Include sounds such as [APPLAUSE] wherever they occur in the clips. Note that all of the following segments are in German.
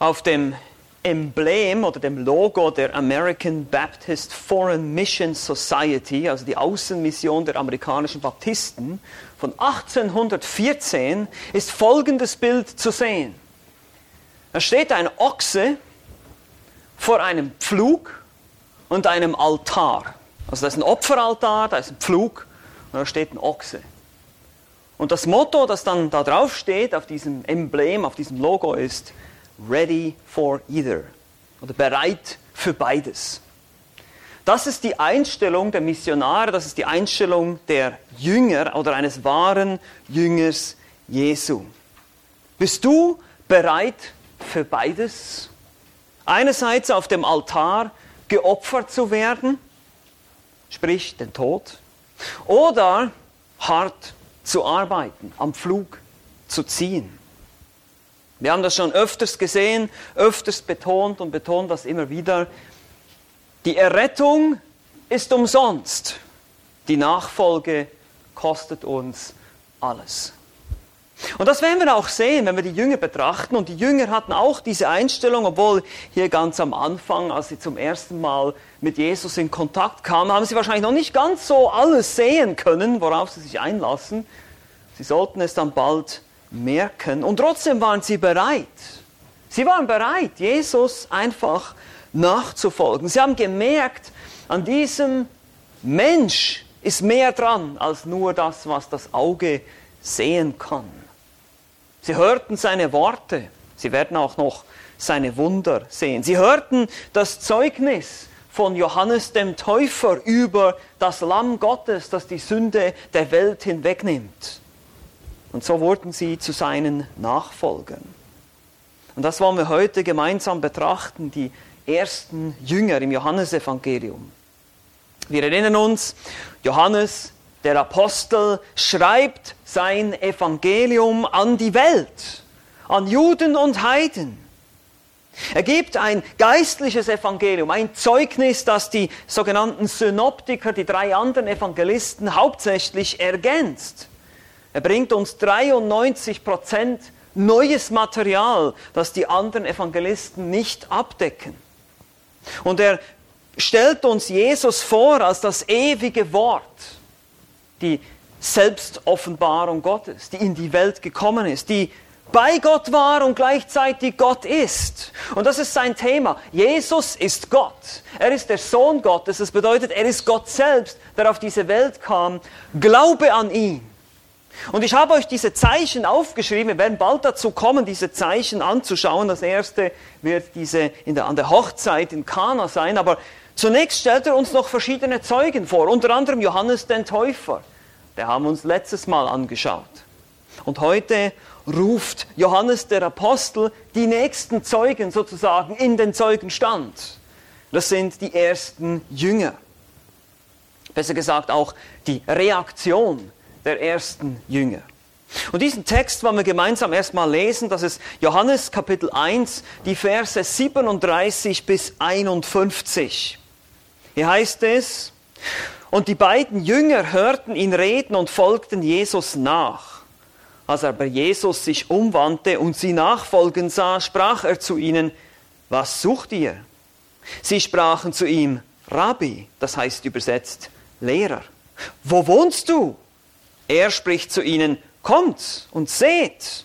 Auf dem Emblem oder dem Logo der American Baptist Foreign Mission Society, also die Außenmission der amerikanischen Baptisten von 1814, ist folgendes Bild zu sehen. Da steht ein Ochse vor einem Pflug und einem Altar. Also da ist ein Opferaltar, da ist ein Pflug und da steht ein Ochse. Und das Motto, das dann da drauf steht, auf diesem Emblem, auf diesem Logo ist Ready for either oder bereit für beides. Das ist die Einstellung der Missionare, das ist die Einstellung der Jünger oder eines wahren Jüngers Jesu. Bist du bereit für beides? Einerseits auf dem Altar geopfert zu werden, sprich den Tod, oder hart zu arbeiten, am Flug zu ziehen. Wir haben das schon öfters gesehen, öfters betont und betont das immer wieder. Die Errettung ist umsonst. Die Nachfolge kostet uns alles. Und das werden wir auch sehen, wenn wir die Jünger betrachten. Und die Jünger hatten auch diese Einstellung, obwohl hier ganz am Anfang, als sie zum ersten Mal mit Jesus in Kontakt kamen, haben sie wahrscheinlich noch nicht ganz so alles sehen können, worauf sie sich einlassen. Sie sollten es dann bald merken. Und trotzdem waren sie bereit. Sie waren bereit, Jesus einfach nachzufolgen. Sie haben gemerkt, an diesem Mensch ist mehr dran als nur das, was das Auge sehen kann. Sie hörten seine Worte. Sie werden auch noch seine Wunder sehen. Sie hörten das Zeugnis von Johannes dem Täufer über das Lamm Gottes, das die Sünde der Welt hinwegnimmt. Und so wurden sie zu seinen Nachfolgern. Und das wollen wir heute gemeinsam betrachten, die ersten Jünger im Johannesevangelium. Wir erinnern uns, Johannes, der Apostel, schreibt sein Evangelium an die Welt, an Juden und Heiden. Er gibt ein geistliches Evangelium, ein Zeugnis, das die sogenannten Synoptiker, die drei anderen Evangelisten, hauptsächlich ergänzt. Er bringt uns 93 Prozent neues Material, das die anderen Evangelisten nicht abdecken. Und er stellt uns Jesus vor als das ewige Wort, die Selbstoffenbarung Gottes, die in die Welt gekommen ist, die bei Gott war und gleichzeitig Gott ist. Und das ist sein Thema. Jesus ist Gott. Er ist der Sohn Gottes. Das bedeutet, er ist Gott selbst, der auf diese Welt kam. Glaube an ihn. Und ich habe euch diese Zeichen aufgeschrieben. Wir werden bald dazu kommen, diese Zeichen anzuschauen. Das erste wird diese der, an der Hochzeit in Kana sein. Aber zunächst stellt er uns noch verschiedene Zeugen vor. Unter anderem Johannes den Täufer. Der haben wir uns letztes Mal angeschaut. Und heute ruft Johannes der Apostel die nächsten Zeugen sozusagen in den Zeugenstand. Das sind die ersten Jünger. Besser gesagt auch die Reaktion der ersten Jünger. Und diesen Text wollen wir gemeinsam erstmal lesen. Das ist Johannes Kapitel 1, die Verse 37 bis 51. Hier heißt es, und die beiden Jünger hörten ihn reden und folgten Jesus nach. Als aber Jesus sich umwandte und sie nachfolgen sah, sprach er zu ihnen, was sucht ihr? Sie sprachen zu ihm, Rabbi, das heißt übersetzt Lehrer, wo wohnst du? Er spricht zu ihnen, kommt und seht.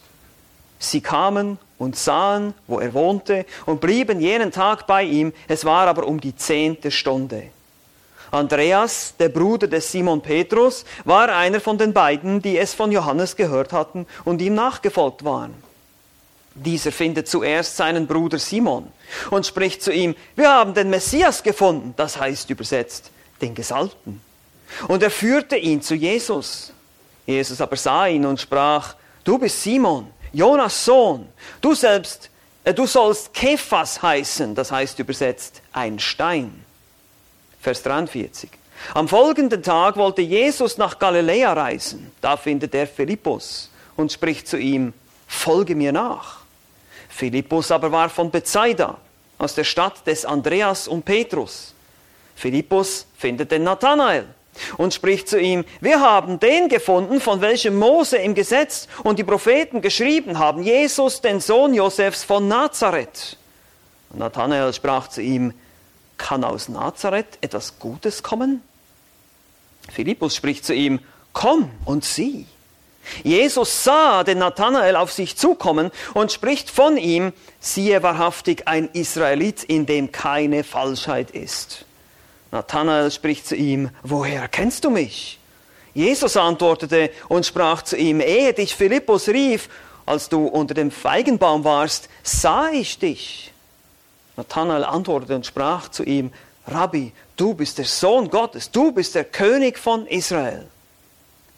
Sie kamen und sahen, wo er wohnte, und blieben jenen Tag bei ihm. Es war aber um die zehnte Stunde. Andreas, der Bruder des Simon Petrus, war einer von den beiden, die es von Johannes gehört hatten und ihm nachgefolgt waren. Dieser findet zuerst seinen Bruder Simon und spricht zu ihm, wir haben den Messias gefunden, das heißt übersetzt, den Gesalbten. Und er führte ihn zu Jesus. Jesus aber sah ihn und sprach, du bist Simon, Jonas Sohn, du selbst, äh, du sollst Kephas heißen, das heißt übersetzt ein Stein. Vers 43. Am folgenden Tag wollte Jesus nach Galiläa reisen. Da findet er Philippus und spricht zu ihm, folge mir nach. Philippus aber war von Bethsaida, aus der Stadt des Andreas und Petrus. Philippus findet den Nathanael und spricht zu ihm, wir haben den gefunden, von welchem Mose im Gesetz und die Propheten geschrieben haben, Jesus, den Sohn Josefs von Nazareth. Und Nathanael sprach zu ihm, kann aus Nazareth etwas Gutes kommen? Philippus spricht zu ihm, komm und sieh. Jesus sah den Nathanael auf sich zukommen und spricht von ihm, siehe wahrhaftig ein Israelit, in dem keine Falschheit ist. Nathanael spricht zu ihm, woher kennst du mich? Jesus antwortete und sprach zu ihm, ehe dich Philippus rief, als du unter dem Feigenbaum warst, sah ich dich. Nathanael antwortete und sprach zu ihm, Rabbi, du bist der Sohn Gottes, du bist der König von Israel.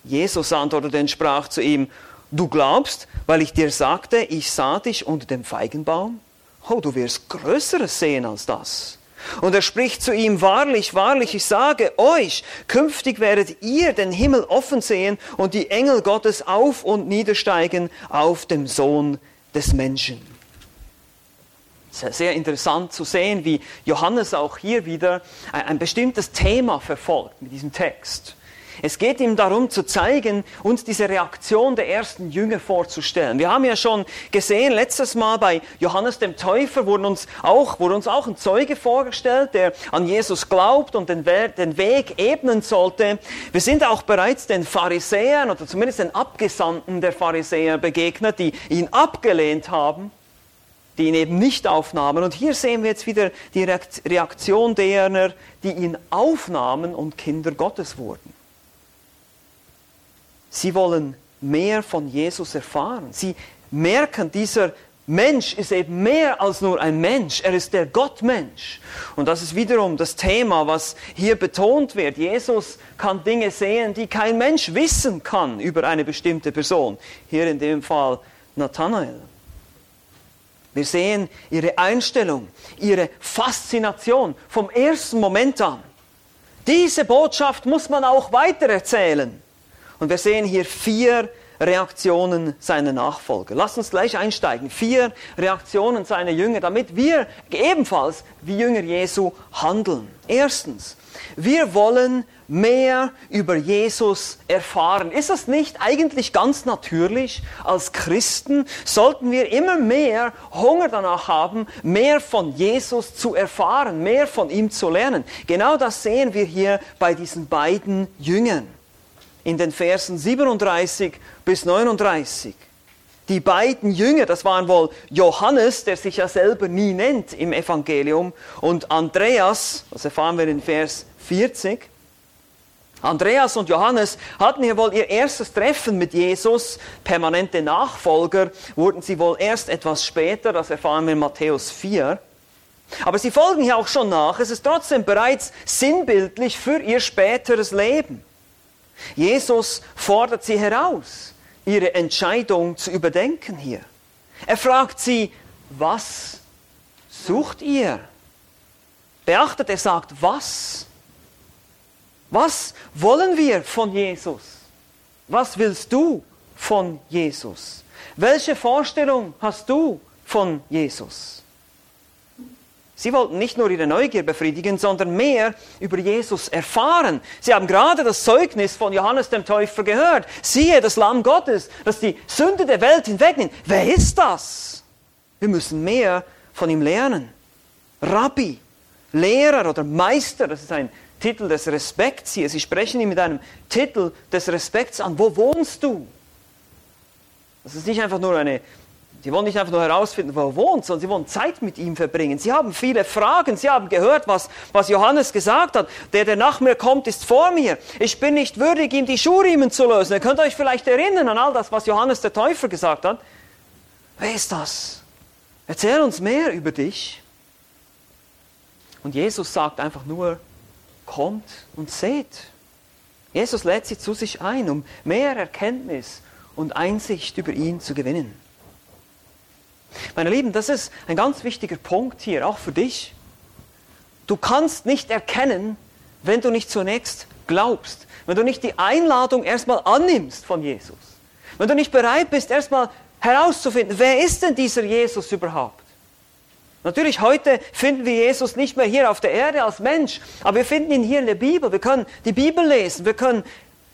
Jesus antwortete und sprach zu ihm, du glaubst, weil ich dir sagte, ich sah dich unter dem Feigenbaum? Oh, du wirst Größeres sehen als das. Und er spricht zu ihm, wahrlich, wahrlich, ich sage euch, künftig werdet ihr den Himmel offen sehen und die Engel Gottes auf und niedersteigen auf dem Sohn des Menschen. Sehr interessant zu sehen, wie Johannes auch hier wieder ein bestimmtes Thema verfolgt mit diesem Text. Es geht ihm darum zu zeigen, uns diese Reaktion der ersten Jünger vorzustellen. Wir haben ja schon gesehen, letztes Mal bei Johannes dem Täufer wurde uns auch, wurde uns auch ein Zeuge vorgestellt, der an Jesus glaubt und den, den Weg ebnen sollte. Wir sind auch bereits den Pharisäern oder zumindest den Abgesandten der Pharisäer begegnet, die ihn abgelehnt haben die ihn eben nicht aufnahmen. Und hier sehen wir jetzt wieder die Reaktion derer, die ihn aufnahmen und Kinder Gottes wurden. Sie wollen mehr von Jesus erfahren. Sie merken, dieser Mensch ist eben mehr als nur ein Mensch. Er ist der Gottmensch. Und das ist wiederum das Thema, was hier betont wird. Jesus kann Dinge sehen, die kein Mensch wissen kann über eine bestimmte Person. Hier in dem Fall Nathanael. Wir sehen ihre Einstellung, ihre Faszination vom ersten Moment an. Diese Botschaft muss man auch weitererzählen. Und wir sehen hier vier Reaktionen seiner Nachfolger. Lass uns gleich einsteigen. Vier Reaktionen seiner Jünger, damit wir ebenfalls wie Jünger Jesu handeln. Erstens, wir wollen mehr über Jesus erfahren. Ist das nicht eigentlich ganz natürlich? Als Christen sollten wir immer mehr Hunger danach haben, mehr von Jesus zu erfahren, mehr von ihm zu lernen. Genau das sehen wir hier bei diesen beiden Jüngern in den Versen 37 bis 39. Die beiden Jünger, das waren wohl Johannes, der sich ja selber nie nennt im Evangelium, und Andreas, das erfahren wir in Vers 40. Andreas und Johannes hatten hier wohl ihr erstes Treffen mit Jesus, permanente Nachfolger, wurden sie wohl erst etwas später, das erfahren wir in Matthäus 4. Aber sie folgen hier auch schon nach, es ist trotzdem bereits sinnbildlich für ihr späteres Leben. Jesus fordert sie heraus, ihre Entscheidung zu überdenken hier. Er fragt sie, was sucht ihr? Beachtet, er sagt, was? Was wollen wir von Jesus? Was willst du von Jesus? Welche Vorstellung hast du von Jesus? Sie wollten nicht nur ihre Neugier befriedigen, sondern mehr über Jesus erfahren. Sie haben gerade das Zeugnis von Johannes dem Täufer gehört. Siehe, das Lamm Gottes, das die Sünde der Welt hinwegnimmt. Wer ist das? Wir müssen mehr von ihm lernen. Rabbi, Lehrer oder Meister, das ist ein Titel des Respekts hier. Sie sprechen ihn mit einem Titel des Respekts an. Wo wohnst du? Das ist nicht einfach nur eine Sie wollen nicht einfach nur herausfinden, wo er wohnt, sondern sie wollen Zeit mit ihm verbringen. Sie haben viele Fragen. Sie haben gehört, was, was Johannes gesagt hat. Der, der nach mir kommt, ist vor mir. Ich bin nicht würdig, ihm die Schuhriemen zu lösen. Ihr könnt euch vielleicht erinnern an all das, was Johannes der Täufer gesagt hat. Wer ist das? Erzähl uns mehr über dich. Und Jesus sagt einfach nur, kommt und seht. Jesus lädt sie zu sich ein, um mehr Erkenntnis und Einsicht über ihn zu gewinnen. Meine Lieben, das ist ein ganz wichtiger Punkt hier, auch für dich. Du kannst nicht erkennen, wenn du nicht zunächst glaubst, wenn du nicht die Einladung erstmal annimmst von Jesus, wenn du nicht bereit bist, erstmal herauszufinden, wer ist denn dieser Jesus überhaupt? Natürlich, heute finden wir Jesus nicht mehr hier auf der Erde als Mensch, aber wir finden ihn hier in der Bibel. Wir können die Bibel lesen, wir können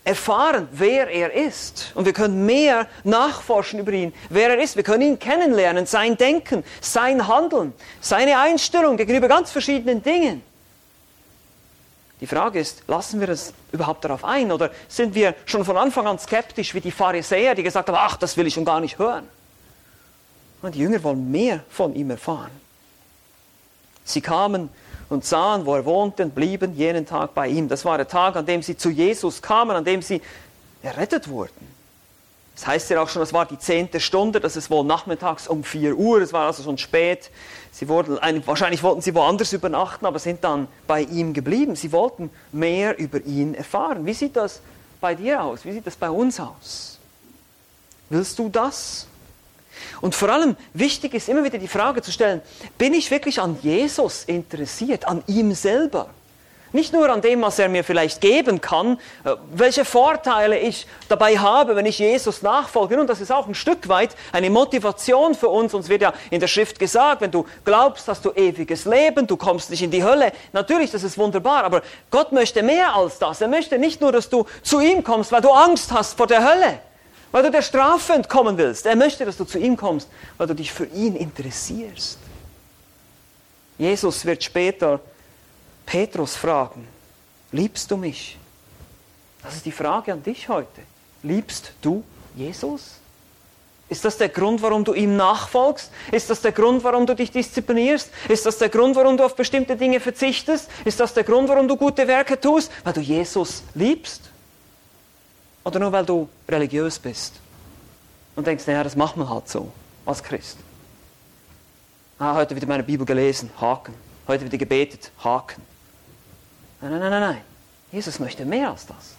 erfahren, wer er ist. Und wir können mehr nachforschen über ihn, wer er ist. Wir können ihn kennenlernen, sein Denken, sein Handeln, seine Einstellung gegenüber ganz verschiedenen Dingen. Die Frage ist, lassen wir das überhaupt darauf ein oder sind wir schon von Anfang an skeptisch wie die Pharisäer, die gesagt haben, ach, das will ich schon gar nicht hören. Und die Jünger wollen mehr von ihm erfahren. Sie kamen und sahen, wo er wohnte und blieben jenen Tag bei ihm. Das war der Tag, an dem sie zu Jesus kamen, an dem sie errettet wurden. Das heißt ja auch schon, das war die zehnte Stunde, das ist wohl nachmittags um 4 Uhr, es war also schon spät. Sie wurden, wahrscheinlich wollten sie woanders übernachten, aber sind dann bei ihm geblieben. Sie wollten mehr über ihn erfahren. Wie sieht das bei dir aus? Wie sieht das bei uns aus? Willst du das? Und vor allem wichtig ist immer wieder die Frage zu stellen, bin ich wirklich an Jesus interessiert, an ihm selber? Nicht nur an dem, was er mir vielleicht geben kann, äh, welche Vorteile ich dabei habe, wenn ich Jesus nachfolge. Und das ist auch ein Stück weit eine Motivation für uns. Uns wird ja in der Schrift gesagt, wenn du glaubst, hast du ewiges Leben, du kommst nicht in die Hölle. Natürlich, das ist wunderbar, aber Gott möchte mehr als das. Er möchte nicht nur, dass du zu ihm kommst, weil du Angst hast vor der Hölle weil du der Strafe entkommen willst. Er möchte, dass du zu ihm kommst, weil du dich für ihn interessierst. Jesus wird später Petrus fragen, liebst du mich? Das ist die Frage an dich heute. Liebst du Jesus? Ist das der Grund, warum du ihm nachfolgst? Ist das der Grund, warum du dich disziplinierst? Ist das der Grund, warum du auf bestimmte Dinge verzichtest? Ist das der Grund, warum du gute Werke tust? Weil du Jesus liebst? Oder nur weil du religiös bist und denkst, naja, das macht man halt so als Christ. Ah, heute wieder meine Bibel gelesen, Haken. Heute wieder gebetet, Haken. Nein, nein, nein, nein. Jesus möchte mehr als das.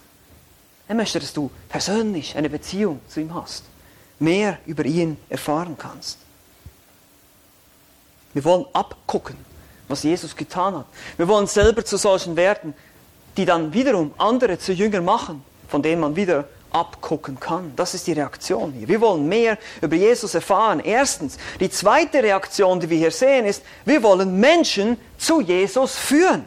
Er möchte, dass du persönlich eine Beziehung zu ihm hast. Mehr über ihn erfahren kannst. Wir wollen abgucken, was Jesus getan hat. Wir wollen selber zu solchen werden, die dann wiederum andere zu Jüngern machen von dem man wieder abgucken kann. Das ist die Reaktion hier. Wir wollen mehr über Jesus erfahren. Erstens, die zweite Reaktion, die wir hier sehen, ist, wir wollen Menschen zu Jesus führen.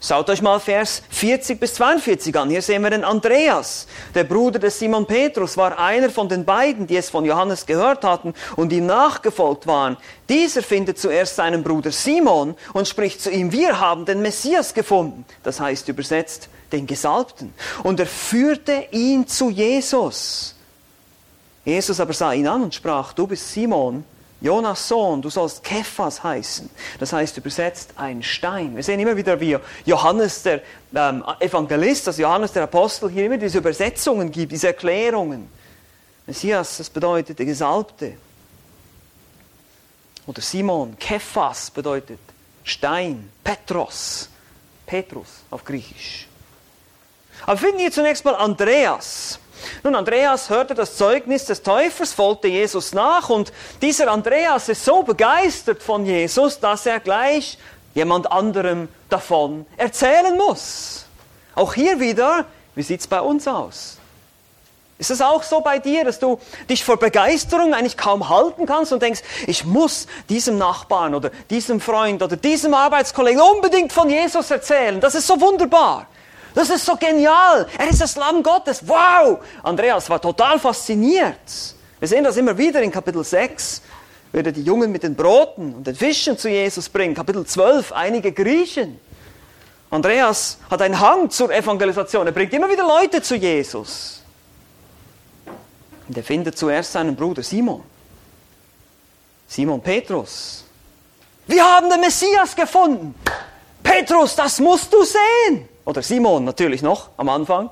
Schaut euch mal Vers 40 bis 42 an. Hier sehen wir den Andreas. Der Bruder des Simon Petrus war einer von den beiden, die es von Johannes gehört hatten und ihm nachgefolgt waren. Dieser findet zuerst seinen Bruder Simon und spricht zu ihm, wir haben den Messias gefunden. Das heißt übersetzt, den Gesalbten. Und er führte ihn zu Jesus. Jesus aber sah ihn an und sprach, du bist Simon, Jonas Sohn, du sollst Kephas heißen. Das heißt übersetzt ein Stein. Wir sehen immer wieder, wie Johannes der ähm, Evangelist, also Johannes der Apostel, hier immer diese Übersetzungen gibt, diese Erklärungen. Messias, das bedeutet der Gesalbte. Oder Simon, Kephas bedeutet Stein, Petros, Petrus auf Griechisch. Aber finden wir zunächst mal Andreas. Nun, Andreas hörte das Zeugnis des Täufers, folgte Jesus nach und dieser Andreas ist so begeistert von Jesus, dass er gleich jemand anderem davon erzählen muss. Auch hier wieder, wie sieht es bei uns aus? Ist es auch so bei dir, dass du dich vor Begeisterung eigentlich kaum halten kannst und denkst, ich muss diesem Nachbarn oder diesem Freund oder diesem Arbeitskollegen unbedingt von Jesus erzählen? Das ist so wunderbar. Das ist so genial. Er ist das Lamm Gottes. Wow! Andreas war total fasziniert. Wir sehen das immer wieder in Kapitel 6, wird er die Jungen mit den Broten und den Fischen zu Jesus bringen. Kapitel 12, einige Griechen. Andreas hat einen Hang zur Evangelisation. Er bringt immer wieder Leute zu Jesus. Und er findet zuerst seinen Bruder Simon. Simon Petrus. Wir haben den Messias gefunden. Petrus, das musst du sehen. Oder Simon natürlich noch am Anfang.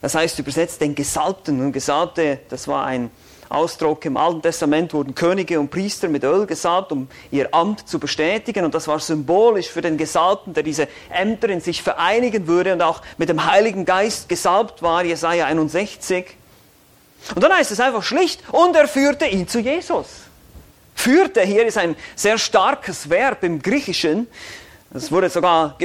Das heißt übersetzt den Gesalbten. Und Gesalbte, das war ein Ausdruck im Alten Testament, wurden Könige und Priester mit Öl gesalbt, um ihr Amt zu bestätigen. Und das war symbolisch für den Gesalbten, der diese Ämter in sich vereinigen würde und auch mit dem Heiligen Geist gesalbt war, Jesaja 61. Und dann heißt es einfach schlicht, und er führte ihn zu Jesus. Führte hier ist ein sehr starkes Verb im Griechischen. Es wurde sogar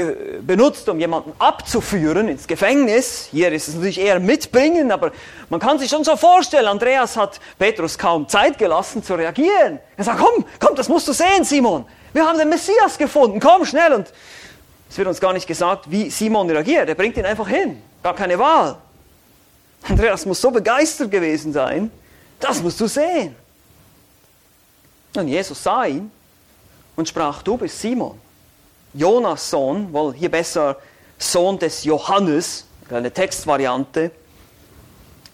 benutzt, um jemanden abzuführen ins Gefängnis. Hier ist es natürlich eher mitbringen, aber man kann sich schon so vorstellen, Andreas hat Petrus kaum Zeit gelassen zu reagieren. Er sagt, komm, komm, das musst du sehen, Simon. Wir haben den Messias gefunden, komm schnell. Und es wird uns gar nicht gesagt, wie Simon reagiert. Er bringt ihn einfach hin, gar keine Wahl. Andreas muss so begeistert gewesen sein, das musst du sehen. Und Jesus sah ihn und sprach, du bist Simon Jonas Sohn, wohl hier besser Sohn des Johannes, eine Textvariante.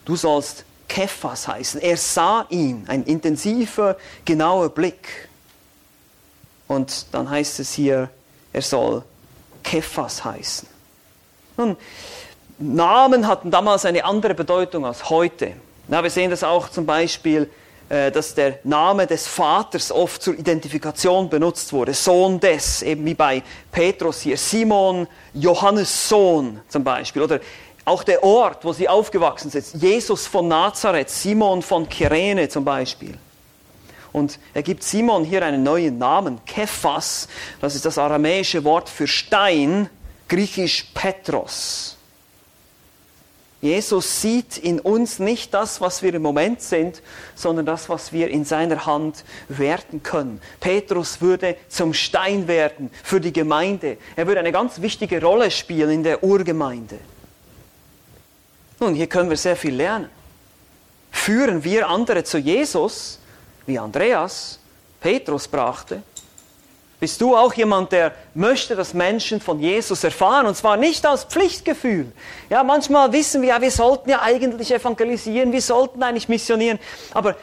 Du sollst Kephas heißen. Er sah ihn, ein intensiver, genauer Blick. Und dann heißt es hier, er soll Kephas heißen. Nun, Namen hatten damals eine andere Bedeutung als heute. Ja, wir sehen das auch zum Beispiel dass der Name des Vaters oft zur Identifikation benutzt wurde. Sohn des, eben wie bei Petrus hier, Simon, Johannes Sohn zum Beispiel. Oder auch der Ort, wo sie aufgewachsen sind, Jesus von Nazareth, Simon von Kyrene zum Beispiel. Und er gibt Simon hier einen neuen Namen, Kephas, das ist das aramäische Wort für Stein, griechisch Petros. Jesus sieht in uns nicht das, was wir im Moment sind, sondern das, was wir in seiner Hand werden können. Petrus würde zum Stein werden für die Gemeinde. Er würde eine ganz wichtige Rolle spielen in der Urgemeinde. Nun, hier können wir sehr viel lernen. Führen wir andere zu Jesus, wie Andreas Petrus brachte, bist du auch jemand, der möchte, dass Menschen von Jesus erfahren? Und zwar nicht aus Pflichtgefühl. Ja, manchmal wissen wir ja, wir sollten ja eigentlich evangelisieren, wir sollten eigentlich missionieren. Aber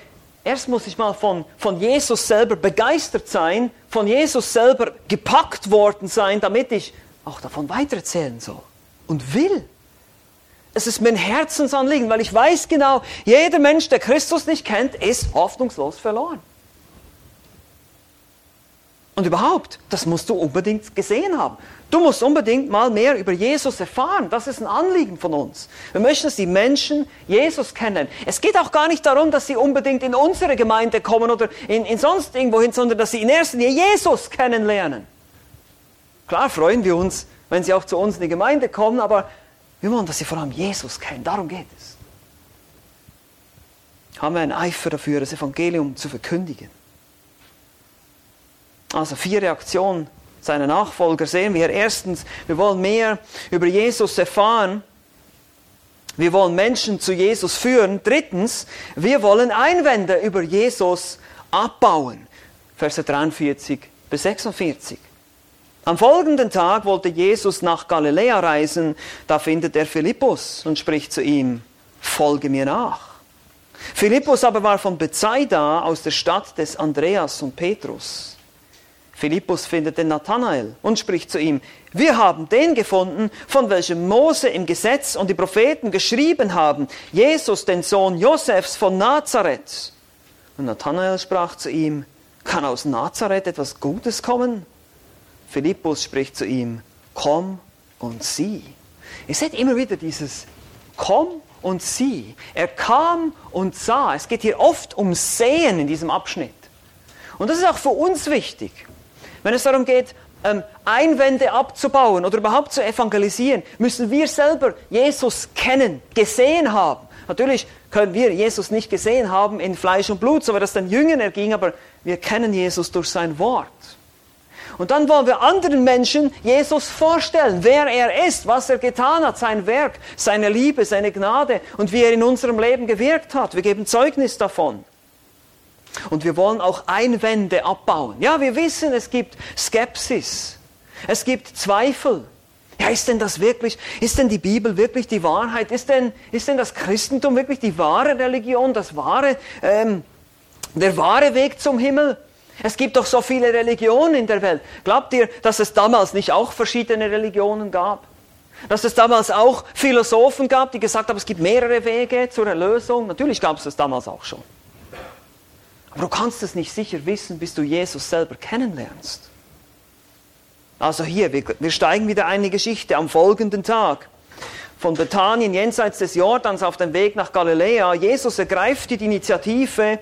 erst muss ich mal von, von Jesus selber begeistert sein, von Jesus selber gepackt worden sein, damit ich auch davon weitererzählen soll und will. Es ist mein Herzensanliegen, weil ich weiß genau, jeder Mensch, der Christus nicht kennt, ist hoffnungslos verloren. Und überhaupt, das musst du unbedingt gesehen haben. Du musst unbedingt mal mehr über Jesus erfahren. Das ist ein Anliegen von uns. Wir möchten, dass die Menschen Jesus kennen. Es geht auch gar nicht darum, dass sie unbedingt in unsere Gemeinde kommen oder in, in sonst irgendwo hin, sondern dass sie in erster Linie Jesus kennenlernen. Klar freuen wir uns, wenn sie auch zu uns in die Gemeinde kommen, aber wir wollen, dass sie vor allem Jesus kennen. Darum geht es. Haben wir einen Eifer dafür, das Evangelium zu verkündigen. Also vier Reaktionen seiner Nachfolger sehen wir. Erstens, wir wollen mehr über Jesus erfahren. Wir wollen Menschen zu Jesus führen. Drittens, wir wollen Einwände über Jesus abbauen. Verse 43 bis 46. Am folgenden Tag wollte Jesus nach Galiläa reisen. Da findet er Philippus und spricht zu ihm, folge mir nach. Philippus aber war von Bethsaida aus der Stadt des Andreas und Petrus. Philippus findet den Nathanael und spricht zu ihm, wir haben den gefunden, von welchem Mose im Gesetz und die Propheten geschrieben haben, Jesus, den Sohn Josefs von Nazareth. Und Nathanael sprach zu ihm, kann aus Nazareth etwas Gutes kommen? Philippus spricht zu ihm, komm und sieh. Ihr seht immer wieder dieses komm und sieh. Er kam und sah. Es geht hier oft um Sehen in diesem Abschnitt. Und das ist auch für uns wichtig. Wenn es darum geht, ähm, Einwände abzubauen oder überhaupt zu evangelisieren, müssen wir selber Jesus kennen, gesehen haben. Natürlich können wir Jesus nicht gesehen haben in Fleisch und Blut, so wie das den Jüngern erging, aber wir kennen Jesus durch sein Wort. Und dann wollen wir anderen Menschen Jesus vorstellen, wer er ist, was er getan hat, sein Werk, seine Liebe, seine Gnade und wie er in unserem Leben gewirkt hat. Wir geben Zeugnis davon. Und wir wollen auch Einwände abbauen. Ja, wir wissen, es gibt Skepsis. Es gibt Zweifel. Ja, ist denn das wirklich, ist denn die Bibel wirklich die Wahrheit? Ist denn, ist denn das Christentum wirklich die wahre Religion, das wahre, ähm, der wahre Weg zum Himmel? Es gibt doch so viele Religionen in der Welt. Glaubt ihr, dass es damals nicht auch verschiedene Religionen gab? Dass es damals auch Philosophen gab, die gesagt haben, es gibt mehrere Wege zur Erlösung? Natürlich gab es das damals auch schon. Aber du kannst es nicht sicher wissen, bis du Jesus selber kennenlernst. Also hier, wir, wir steigen wieder eine Geschichte am folgenden Tag. Von Bethanien jenseits des Jordans auf dem Weg nach Galiläa. Jesus ergreift die Initiative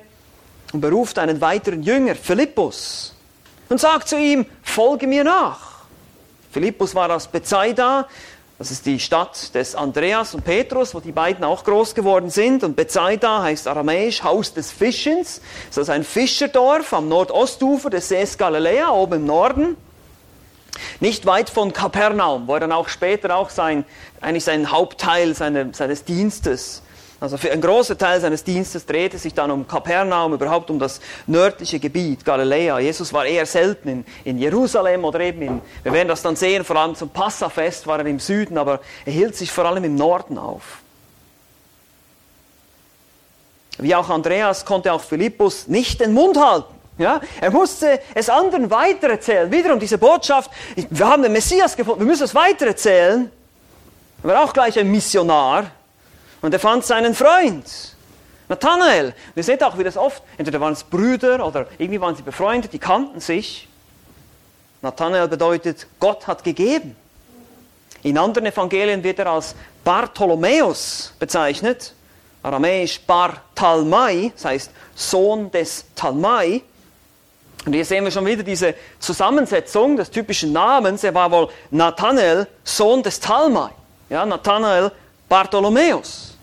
und beruft einen weiteren Jünger, Philippus, und sagt zu ihm, folge mir nach. Philippus war aus Bethsaida, das ist die Stadt des Andreas und Petrus, wo die beiden auch groß geworden sind. Und Bethsaida heißt aramäisch Haus des Fischens. Das ist ein Fischerdorf am Nordostufer des Sees Galiläa, oben im Norden. Nicht weit von Kapernaum, wo er dann auch später auch sein, eigentlich seinen Hauptteil seine, seines Dienstes also für einen großen Teil seines Dienstes drehte sich dann um Kapernaum, überhaupt um das nördliche Gebiet, Galiläa. Jesus war eher selten in, in Jerusalem oder eben in, wir werden das dann sehen, vor allem zum Passafest war er im Süden, aber er hielt sich vor allem im Norden auf. Wie auch Andreas konnte auch Philippus nicht den Mund halten. Ja, er musste es anderen weitererzählen. Wiederum diese Botschaft, wir haben den Messias gefunden, wir müssen es weitererzählen. Er war auch gleich ein Missionar. Und er fand seinen Freund, Nathanael. ihr seht auch, wie das oft, entweder waren es Brüder oder irgendwie waren sie befreundet, die kannten sich. Nathanael bedeutet, Gott hat gegeben. In anderen Evangelien wird er als Bartholomäus bezeichnet, aramäisch Bar Talmai, das heißt Sohn des Talmai. Und hier sehen wir schon wieder diese Zusammensetzung des typischen Namens. Er war wohl Nathanael, Sohn des Talmai. Ja, Nathanael Bartholomäus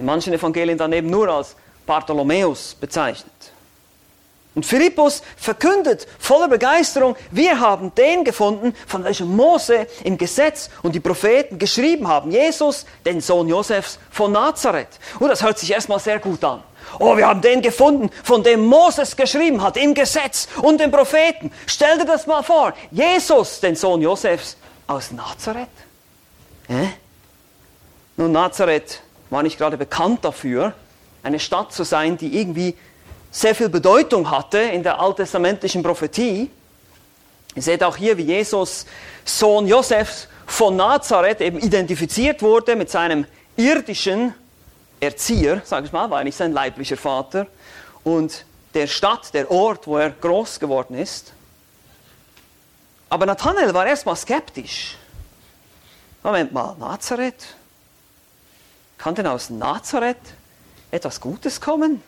in manchen Evangelien dann eben nur als Bartholomäus bezeichnet. Und Philippus verkündet voller Begeisterung, wir haben den gefunden, von welchem Mose im Gesetz und die Propheten geschrieben haben, Jesus, den Sohn Josefs von Nazareth. Und das hört sich erstmal sehr gut an. Oh, wir haben den gefunden, von dem Moses geschrieben hat, im Gesetz und den Propheten. Stell dir das mal vor, Jesus, den Sohn Josefs aus Nazareth. Hä? Nun, Nazareth war nicht gerade bekannt dafür, eine Stadt zu sein, die irgendwie sehr viel Bedeutung hatte in der alttestamentlichen Prophetie. Ihr seht auch hier, wie Jesus, Sohn Josefs von Nazareth, eben identifiziert wurde mit seinem irdischen Erzieher, sage ich mal, war nicht sein leiblicher Vater, und der Stadt, der Ort, wo er groß geworden ist. Aber Nathanael war erstmal skeptisch. Moment mal, Nazareth? Kann denn aus Nazareth etwas Gutes kommen?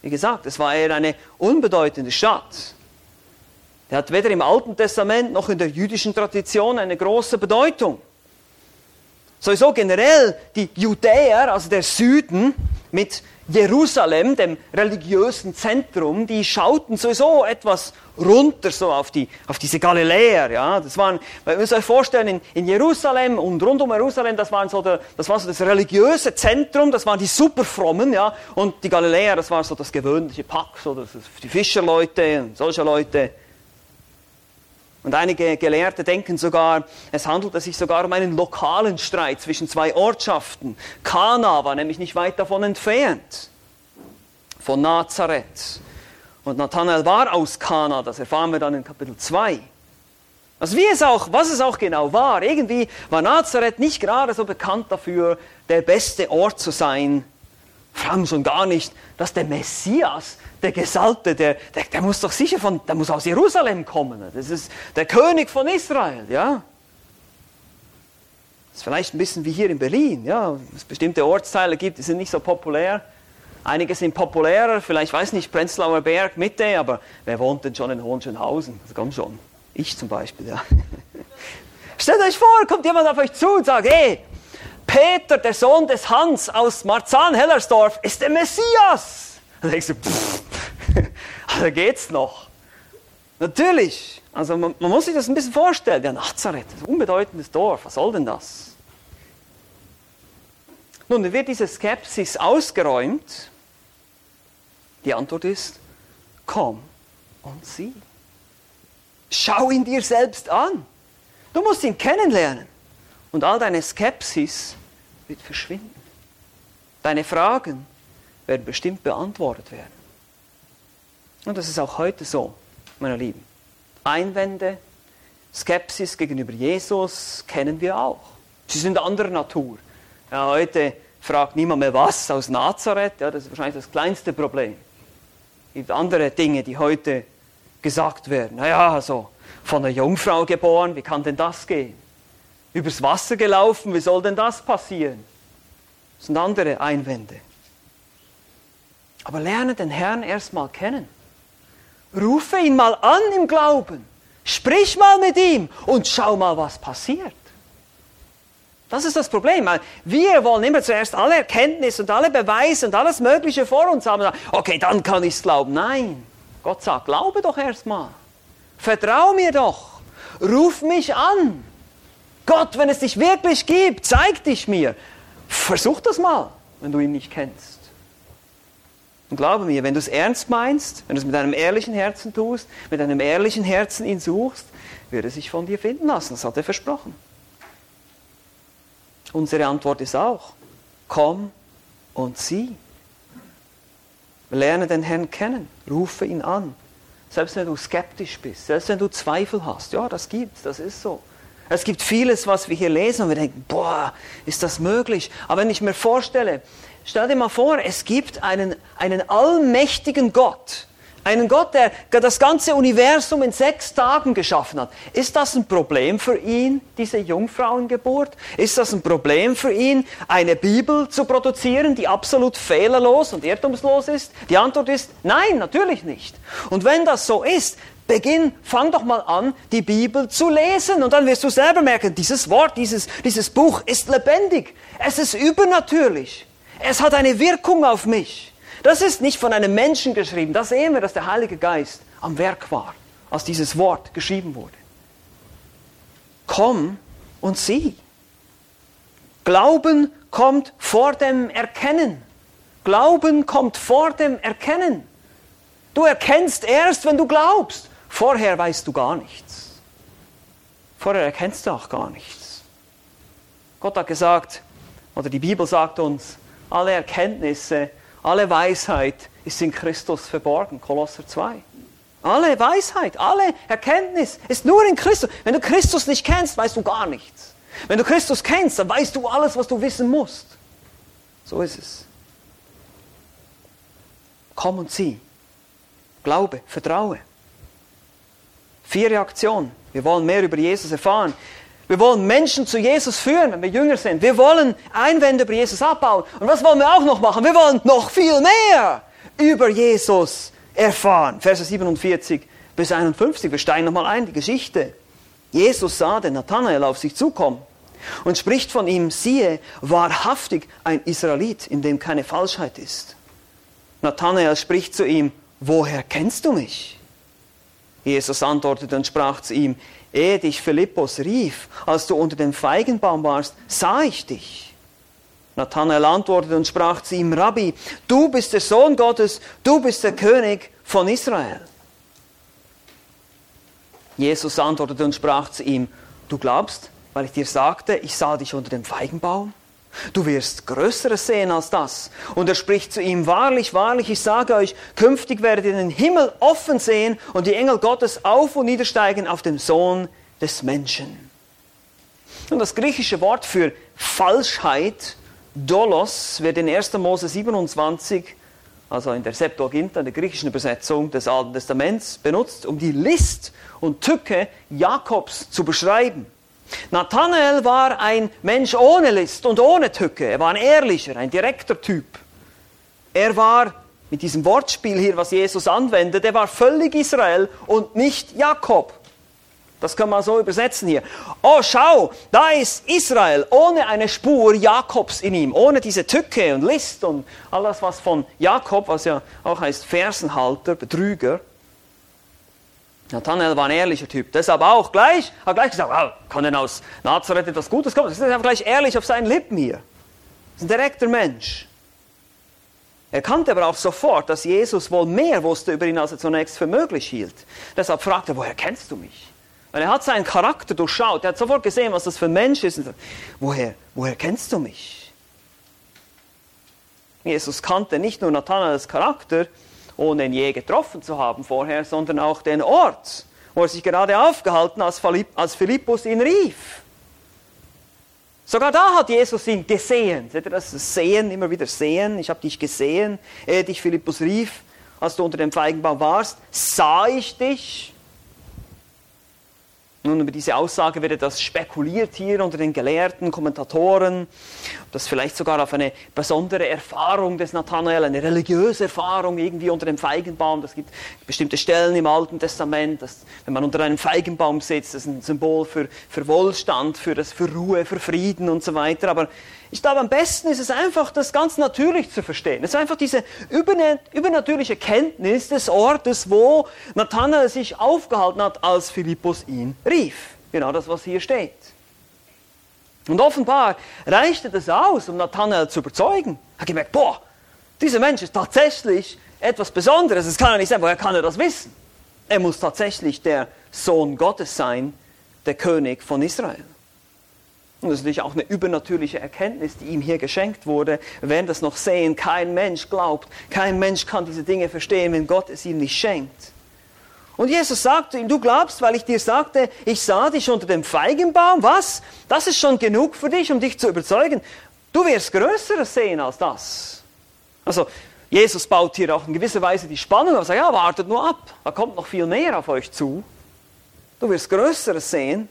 Wie gesagt, es war eher eine unbedeutende Stadt. Der hat weder im Alten Testament noch in der jüdischen Tradition eine große Bedeutung. Sowieso generell die Judäer, also der Süden, mit Jerusalem, dem religiösen Zentrum, die schauten sowieso etwas runter so auf, die, auf diese Galiläer. Ja? Das waren, man muss euch vorstellen, in, in Jerusalem und rund um Jerusalem, das, waren so der, das war so das religiöse Zentrum, das waren die Superfrommen, ja? und die Galiläer, das war so das gewöhnliche Pack, so das, die Fischerleute und solche Leute. Und einige Gelehrte denken sogar, es handelte sich sogar um einen lokalen Streit zwischen zwei Ortschaften. Kana war nämlich nicht weit davon entfernt, von Nazareth. Und Nathanael war aus Kana, das erfahren wir dann in Kapitel 2. Also wie es auch, was es auch genau war, irgendwie war Nazareth nicht gerade so bekannt dafür, der beste Ort zu sein. Allem schon gar nicht, dass der Messias der Gesalbte, der, der, der, muss doch sicher von, der muss aus Jerusalem kommen. Das ist der König von Israel, ja. Das ist vielleicht ein bisschen wie hier in Berlin, ja. Es bestimmte Ortsteile gibt, die sind nicht so populär. Einige sind populärer, vielleicht weiß nicht, Prenzlauer Berg, Mitte, aber wer wohnt denn schon in Hohenschönhausen? Also komm schon. Ich zum Beispiel, ja. [LAUGHS] Stellt euch vor, kommt jemand auf euch zu und sagt, hey, Peter, der Sohn des Hans aus Marzahn-Hellersdorf, ist der Messias. Dann denkst du, pff, [LAUGHS] also geht's noch. Natürlich, also man, man, muss sich das ein bisschen vorstellen. Ja, Nazareth, ein unbedeutendes Dorf, was soll denn das? Nun, dann wird diese Skepsis ausgeräumt. Die Antwort ist, komm und sieh. Schau ihn dir selbst an. Du musst ihn kennenlernen. Und all deine Skepsis wird verschwinden. Deine Fragen werden bestimmt beantwortet werden. Und das ist auch heute so, meine Lieben. Einwände, Skepsis gegenüber Jesus kennen wir auch. Sie sind anderer Natur. Ja, heute fragt niemand mehr was aus Nazareth. Ja, das ist wahrscheinlich das kleinste Problem. Es gibt andere Dinge, die heute gesagt werden. Naja, also von einer Jungfrau geboren, wie kann denn das gehen? Übers Wasser gelaufen, wie soll denn das passieren? Das sind andere Einwände. Aber lerne den Herrn erstmal kennen. Rufe ihn mal an im Glauben. Sprich mal mit ihm und schau mal, was passiert. Das ist das Problem. Wir wollen immer zuerst alle Erkenntnis und alle Beweise und alles Mögliche vor uns haben. Okay, dann kann ich es glauben. Nein, Gott sagt, glaube doch erstmal. Vertrau mir doch. Ruf mich an. Gott, wenn es dich wirklich gibt, zeig dich mir. Versuch das mal, wenn du ihn nicht kennst. Und glaube mir, wenn du es ernst meinst, wenn du es mit einem ehrlichen Herzen tust, mit einem ehrlichen Herzen ihn suchst, wird er sich von dir finden lassen. Das hat er versprochen. Unsere Antwort ist auch, komm und sieh. Lerne den Herrn kennen, rufe ihn an. Selbst wenn du skeptisch bist, selbst wenn du Zweifel hast, ja, das gibt's, das ist so. Es gibt vieles, was wir hier lesen und wir denken, boah, ist das möglich? Aber wenn ich mir vorstelle, stell dir mal vor, es gibt einen, einen allmächtigen Gott, einen Gott, der das ganze Universum in sechs Tagen geschaffen hat. Ist das ein Problem für ihn, diese Jungfrauengeburt? Ist das ein Problem für ihn, eine Bibel zu produzieren, die absolut fehlerlos und irrtumslos ist? Die Antwort ist nein, natürlich nicht. Und wenn das so ist, Beginn, fang doch mal an, die Bibel zu lesen und dann wirst du selber merken, dieses Wort, dieses, dieses Buch ist lebendig. Es ist übernatürlich. Es hat eine Wirkung auf mich. Das ist nicht von einem Menschen geschrieben. Da sehen wir, dass der Heilige Geist am Werk war, als dieses Wort geschrieben wurde. Komm und sieh. Glauben kommt vor dem Erkennen. Glauben kommt vor dem Erkennen. Du erkennst erst, wenn du glaubst. Vorher weißt du gar nichts. Vorher erkennst du auch gar nichts. Gott hat gesagt, oder die Bibel sagt uns, alle Erkenntnisse alle Weisheit ist in Christus verborgen, Kolosser 2. Alle Weisheit, alle Erkenntnis ist nur in Christus. Wenn du Christus nicht kennst, weißt du gar nichts. Wenn du Christus kennst, dann weißt du alles, was du wissen musst. So ist es. Komm und sieh. Glaube, vertraue. Vier Reaktionen. Wir wollen mehr über Jesus erfahren. Wir wollen Menschen zu Jesus führen, wenn wir jünger sind. Wir wollen Einwände über Jesus abbauen. Und was wollen wir auch noch machen? Wir wollen noch viel mehr über Jesus erfahren. Verse 47 bis 51. Wir steigen nochmal ein, die Geschichte. Jesus sah den Nathanael auf sich zukommen und spricht von ihm, siehe, wahrhaftig ein Israelit, in dem keine Falschheit ist. Nathanael spricht zu ihm, woher kennst du mich? Jesus antwortete und sprach zu ihm, Ehe dich Philippus rief, als du unter dem Feigenbaum warst, sah ich dich. Nathanael antwortete und sprach zu ihm, Rabbi, du bist der Sohn Gottes, du bist der König von Israel. Jesus antwortete und sprach zu ihm, du glaubst, weil ich dir sagte, ich sah dich unter dem Feigenbaum? Du wirst Größeres sehen als das. Und er spricht zu ihm, wahrlich, wahrlich, ich sage euch, künftig werdet ihr den Himmel offen sehen und die Engel Gottes auf und niedersteigen auf den Sohn des Menschen. Und das griechische Wort für Falschheit, Dolos, wird in 1. Mose 27, also in der Septuaginta, der griechischen Übersetzung des Alten Testaments, benutzt, um die List und Tücke Jakobs zu beschreiben. Nathanael war ein Mensch ohne List und ohne Tücke. Er war ein ehrlicher, ein direkter Typ. Er war mit diesem Wortspiel hier, was Jesus anwendet, er war völlig Israel und nicht Jakob. Das kann man so übersetzen hier. Oh, schau, da ist Israel ohne eine Spur Jakobs in ihm, ohne diese Tücke und List und alles, was von Jakob, was ja auch heißt Fersenhalter, Betrüger, Nathanael war ein ehrlicher Typ. Deshalb auch gleich, hat gleich gesagt, wow, kann denn aus Nazareth etwas Gutes kommen? Das ist einfach gleich ehrlich auf seinen Lippen hier. Das ist ein direkter Mensch. Er kannte aber auch sofort, dass Jesus wohl mehr wusste über ihn, als er zunächst für möglich hielt. Deshalb fragte er, woher kennst du mich? Weil er hat seinen Charakter durchschaut. Er hat sofort gesehen, was das für ein Mensch ist. Sagt, woher, woher kennst du mich? Jesus kannte nicht nur Nathanaels Charakter, ohne ihn je getroffen zu haben vorher, sondern auch den Ort, wo er sich gerade aufgehalten hat, als Philippus ihn rief. Sogar da hat Jesus ihn gesehen. Seht ihr das? Sehen, immer wieder sehen. Ich habe dich gesehen, ehe dich Philippus rief, als du unter dem Feigenbaum warst, sah ich dich. Nun, über diese Aussage wird etwas spekuliert hier unter den gelehrten Kommentatoren, ob das vielleicht sogar auf eine besondere Erfahrung des Nathanael, eine religiöse Erfahrung irgendwie unter dem Feigenbaum. Das gibt bestimmte Stellen im Alten Testament, dass, wenn man unter einem Feigenbaum sitzt, das ist ein Symbol für, für Wohlstand, für, das, für Ruhe, für Frieden und so weiter. Aber ich glaube, am besten ist es einfach, das ganz natürlich zu verstehen. Es ist einfach diese übernatürliche Kenntnis des Ortes, wo Nathanael sich aufgehalten hat, als Philippus ihn rief. Genau das, was hier steht. Und offenbar reichte das aus, um Nathanael zu überzeugen. Er hat gemerkt, boah, dieser Mensch ist tatsächlich etwas Besonderes. Es kann ja nicht sein, woher kann er das wissen? Er muss tatsächlich der Sohn Gottes sein, der König von Israel. Und das ist natürlich auch eine übernatürliche Erkenntnis, die ihm hier geschenkt wurde. Wir werden das noch sehen. Kein Mensch glaubt, kein Mensch kann diese Dinge verstehen, wenn Gott es ihm nicht schenkt. Und Jesus sagte ihm, du glaubst, weil ich dir sagte, ich sah dich unter dem Feigenbaum. Was? Das ist schon genug für dich, um dich zu überzeugen. Du wirst Größeres sehen als das. Also, Jesus baut hier auch in gewisser Weise die Spannung auf. Sagt, ja, wartet nur ab. Da kommt noch viel mehr auf euch zu. Du wirst Größeres sehen.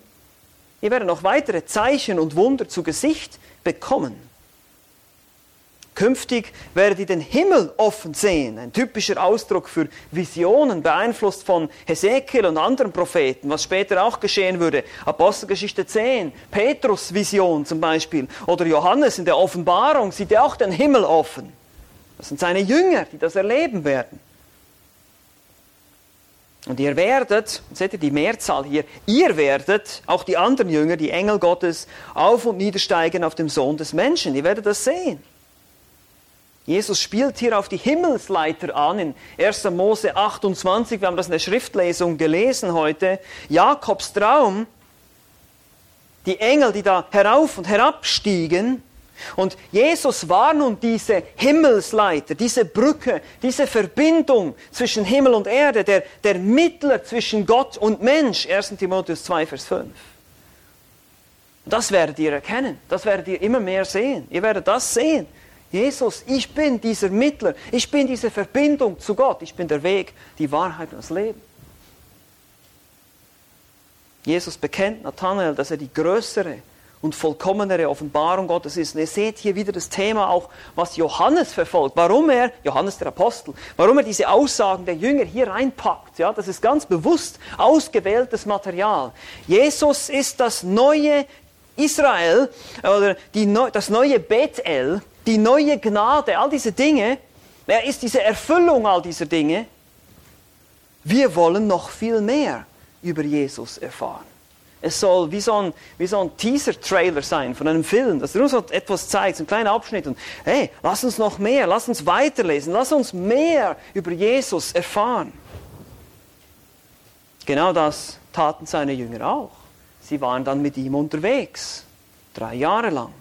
Ihr werdet noch weitere Zeichen und Wunder zu Gesicht bekommen. Künftig werdet ihr den Himmel offen sehen, ein typischer Ausdruck für Visionen, beeinflusst von Hesekiel und anderen Propheten, was später auch geschehen würde. Apostelgeschichte 10, Petrus Vision zum Beispiel, oder Johannes in der Offenbarung sieht er auch den Himmel offen. Das sind seine Jünger, die das erleben werden. Und ihr werdet, seht ihr die Mehrzahl hier, ihr werdet, auch die anderen Jünger, die Engel Gottes, auf und niedersteigen auf dem Sohn des Menschen. Ihr werdet das sehen. Jesus spielt hier auf die Himmelsleiter an in 1. Mose 28. Wir haben das in der Schriftlesung gelesen heute. Jakobs Traum. Die Engel, die da herauf und herabstiegen, und Jesus war nun diese Himmelsleiter, diese Brücke, diese Verbindung zwischen Himmel und Erde, der, der Mittler zwischen Gott und Mensch, 1 Timotheus 2, Vers 5. Das werdet ihr erkennen, das werdet ihr immer mehr sehen. Ihr werdet das sehen. Jesus, ich bin dieser Mittler, ich bin diese Verbindung zu Gott, ich bin der Weg, die Wahrheit und das Leben. Jesus bekennt Nathanael, dass er die größere und vollkommenere Offenbarung Gottes ist. Und ihr seht hier wieder das Thema auch, was Johannes verfolgt. Warum er, Johannes der Apostel, warum er diese Aussagen der Jünger hier reinpackt. Ja, das ist ganz bewusst ausgewähltes Material. Jesus ist das neue Israel oder die, das neue Bethel, die neue Gnade, all diese Dinge. Er ist diese Erfüllung all dieser Dinge. Wir wollen noch viel mehr über Jesus erfahren. Es soll wie so ein, wie so ein Teaser-Trailer sein von einem Film, dass er uns etwas zeigt, ein kleiner Abschnitt. Und hey, lass uns noch mehr, lass uns weiterlesen, lass uns mehr über Jesus erfahren. Genau das taten seine Jünger auch. Sie waren dann mit ihm unterwegs, drei Jahre lang.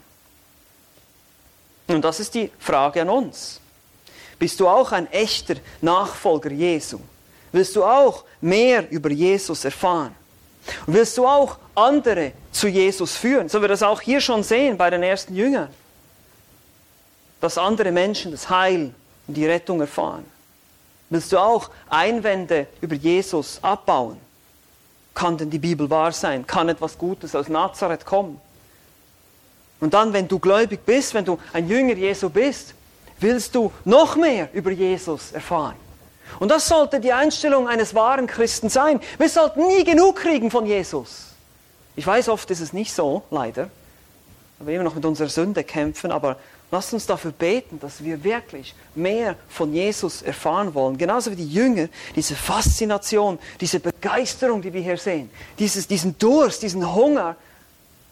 Und das ist die Frage an uns. Bist du auch ein echter Nachfolger Jesu? Willst du auch mehr über Jesus erfahren? Und willst du auch andere zu Jesus führen, so wir das auch hier schon sehen bei den ersten Jüngern, dass andere Menschen das Heil und die Rettung erfahren? Willst du auch Einwände über Jesus abbauen? Kann denn die Bibel wahr sein? Kann etwas Gutes aus Nazareth kommen? Und dann, wenn du gläubig bist, wenn du ein Jünger Jesu bist, willst du noch mehr über Jesus erfahren. Und das sollte die Einstellung eines wahren Christen sein. Wir sollten nie genug kriegen von Jesus. Ich weiß, oft ist es nicht so, leider. weil wir immer noch mit unserer Sünde kämpfen, aber lasst uns dafür beten, dass wir wirklich mehr von Jesus erfahren wollen. Genauso wie die Jünger, diese Faszination, diese Begeisterung, die wir hier sehen, dieses, diesen Durst, diesen Hunger,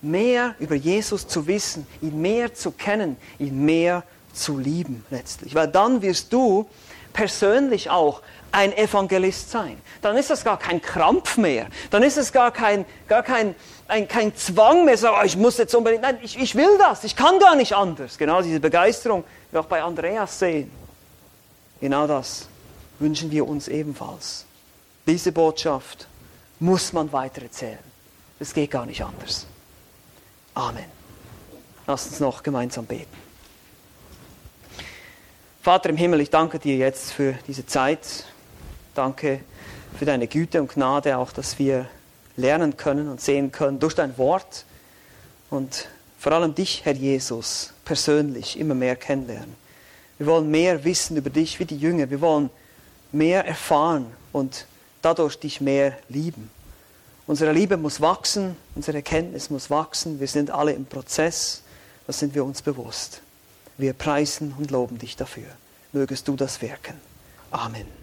mehr über Jesus zu wissen, ihn mehr zu kennen, ihn mehr zu lieben letztlich. Weil dann wirst du persönlich auch ein Evangelist sein. Dann ist das gar kein Krampf mehr. Dann ist es gar kein, gar kein, ein, kein Zwang mehr, so, oh, ich muss jetzt unbedingt, nein, ich, ich will das, ich kann gar nicht anders. Genau diese Begeisterung, die wir auch bei Andreas sehen. Genau das wünschen wir uns ebenfalls. Diese Botschaft muss man weitererzählen. Es geht gar nicht anders. Amen. Lass uns noch gemeinsam beten. Vater im Himmel, ich danke dir jetzt für diese Zeit. Danke für deine Güte und Gnade, auch dass wir lernen können und sehen können durch dein Wort und vor allem dich, Herr Jesus, persönlich immer mehr kennenlernen. Wir wollen mehr wissen über dich wie die Jünger. Wir wollen mehr erfahren und dadurch dich mehr lieben. Unsere Liebe muss wachsen, unsere Erkenntnis muss wachsen. Wir sind alle im Prozess, das sind wir uns bewusst. Wir preisen und loben dich dafür. Mögest du das wirken. Amen.